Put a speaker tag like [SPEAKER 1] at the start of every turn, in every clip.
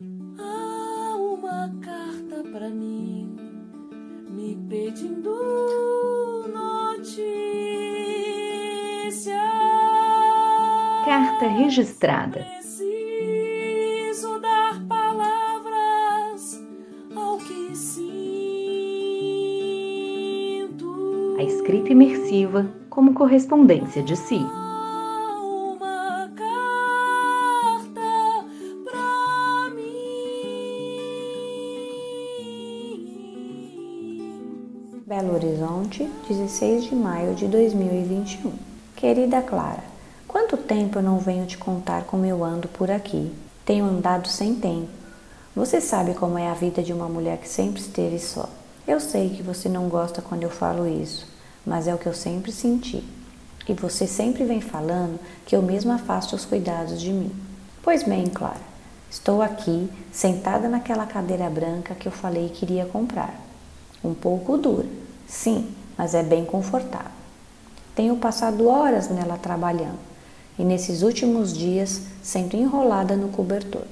[SPEAKER 1] Há uma carta para mim me pedindo notícia.
[SPEAKER 2] Carta registrada.
[SPEAKER 1] Preciso dar palavras ao que sinto.
[SPEAKER 2] A escrita imersiva como correspondência de si.
[SPEAKER 3] Belo Horizonte, 16 de maio de 2021. Querida Clara, quanto tempo eu não venho te contar como eu ando por aqui? Tenho andado sem tempo. Você sabe como é a vida de uma mulher que sempre esteve só. Eu sei que você não gosta quando eu falo isso, mas é o que eu sempre senti. E você sempre vem falando que eu mesma faço os cuidados de mim. Pois bem, Clara, estou aqui, sentada naquela cadeira branca que eu falei que iria comprar. Um pouco dura, sim, mas é bem confortável. Tenho passado horas nela trabalhando e nesses últimos dias sempre enrolada no cobertor.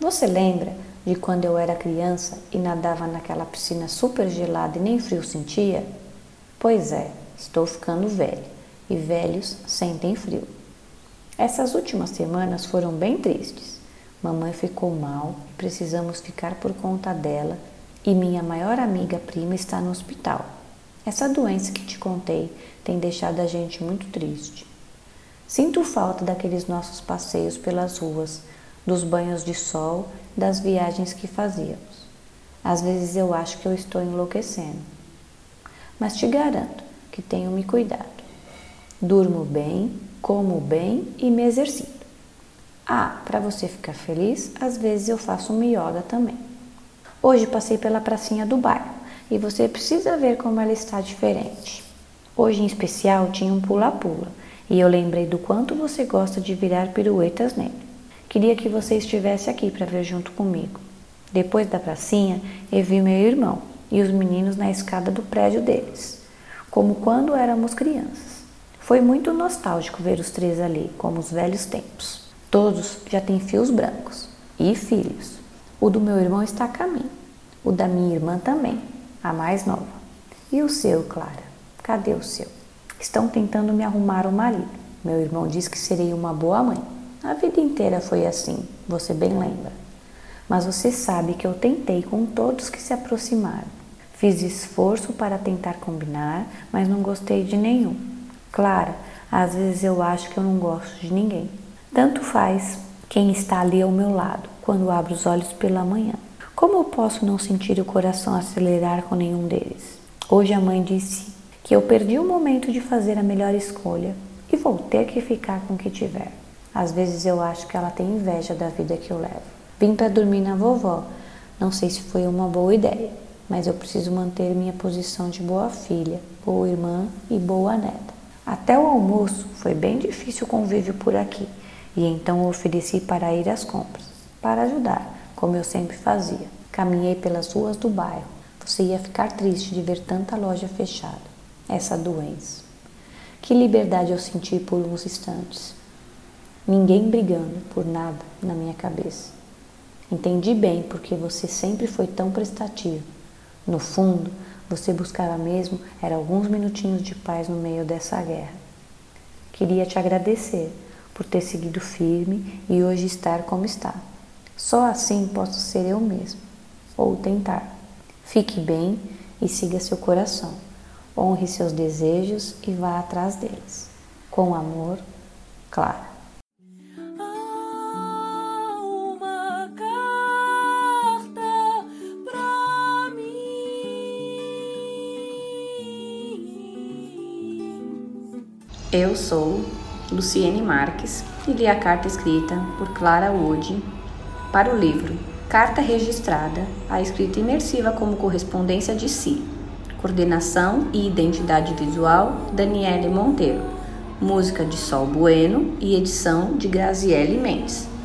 [SPEAKER 3] Você lembra de quando eu era criança e nadava naquela piscina super gelada e nem frio sentia? Pois é, estou ficando velha e velhos sentem frio. Essas últimas semanas foram bem tristes. Mamãe ficou mal e precisamos ficar por conta dela e minha maior amiga prima está no hospital. Essa doença que te contei tem deixado a gente muito triste. Sinto falta daqueles nossos passeios pelas ruas, dos banhos de sol, das viagens que fazíamos. Às vezes eu acho que eu estou enlouquecendo. Mas te garanto que tenho me cuidado. Durmo bem, como bem e me exercito. Ah, para você ficar feliz, às vezes eu faço um yoga também. Hoje passei pela pracinha do bairro e você precisa ver como ela está diferente. Hoje em especial tinha um pula-pula e eu lembrei do quanto você gosta de virar piruetas nele. Queria que você estivesse aqui para ver junto comigo. Depois da pracinha, eu vi meu irmão e os meninos na escada do prédio deles, como quando éramos crianças. Foi muito nostálgico ver os três ali, como os velhos tempos. Todos já têm fios brancos e filhos. O do meu irmão está a caminho. O da minha irmã também, a mais nova. E o seu, Clara? Cadê o seu? Estão tentando me arrumar o marido. Meu irmão diz que serei uma boa mãe. A vida inteira foi assim, você bem lembra. Mas você sabe que eu tentei com todos que se aproximaram. Fiz esforço para tentar combinar, mas não gostei de nenhum. Clara, às vezes eu acho que eu não gosto de ninguém. Tanto faz quem está ali ao meu lado quando abro os olhos pela manhã. Como eu posso não sentir o coração acelerar com nenhum deles? Hoje a mãe disse que eu perdi o momento de fazer a melhor escolha e vou ter que ficar com o que tiver. Às vezes eu acho que ela tem inveja da vida que eu levo. Vim para dormir na vovó. Não sei se foi uma boa ideia, mas eu preciso manter minha posição de boa filha, boa irmã e boa neta. Até o almoço foi bem difícil o convívio por aqui, e então ofereci para ir às compras, para ajudar, como eu sempre fazia. Caminhei pelas ruas do bairro. Você ia ficar triste de ver tanta loja fechada. Essa doença. Que liberdade eu senti por uns instantes ninguém brigando por nada na minha cabeça. Entendi bem porque você sempre foi tão prestativo. No fundo, você buscava mesmo era alguns minutinhos de paz no meio dessa guerra. Queria te agradecer por ter seguido firme e hoje estar como está. Só assim posso ser eu mesmo, ou tentar. Fique bem e siga seu coração. Honre seus desejos e vá atrás deles. Com amor, Clara.
[SPEAKER 1] Há uma carta pra mim.
[SPEAKER 4] Eu sou Luciene Marques e li a carta escrita por Clara Wood para o livro Carta Registrada, a escrita imersiva como correspondência de si. Coordenação e identidade visual Daniele Monteiro. Música de Sol Bueno e edição de Graziele Mendes.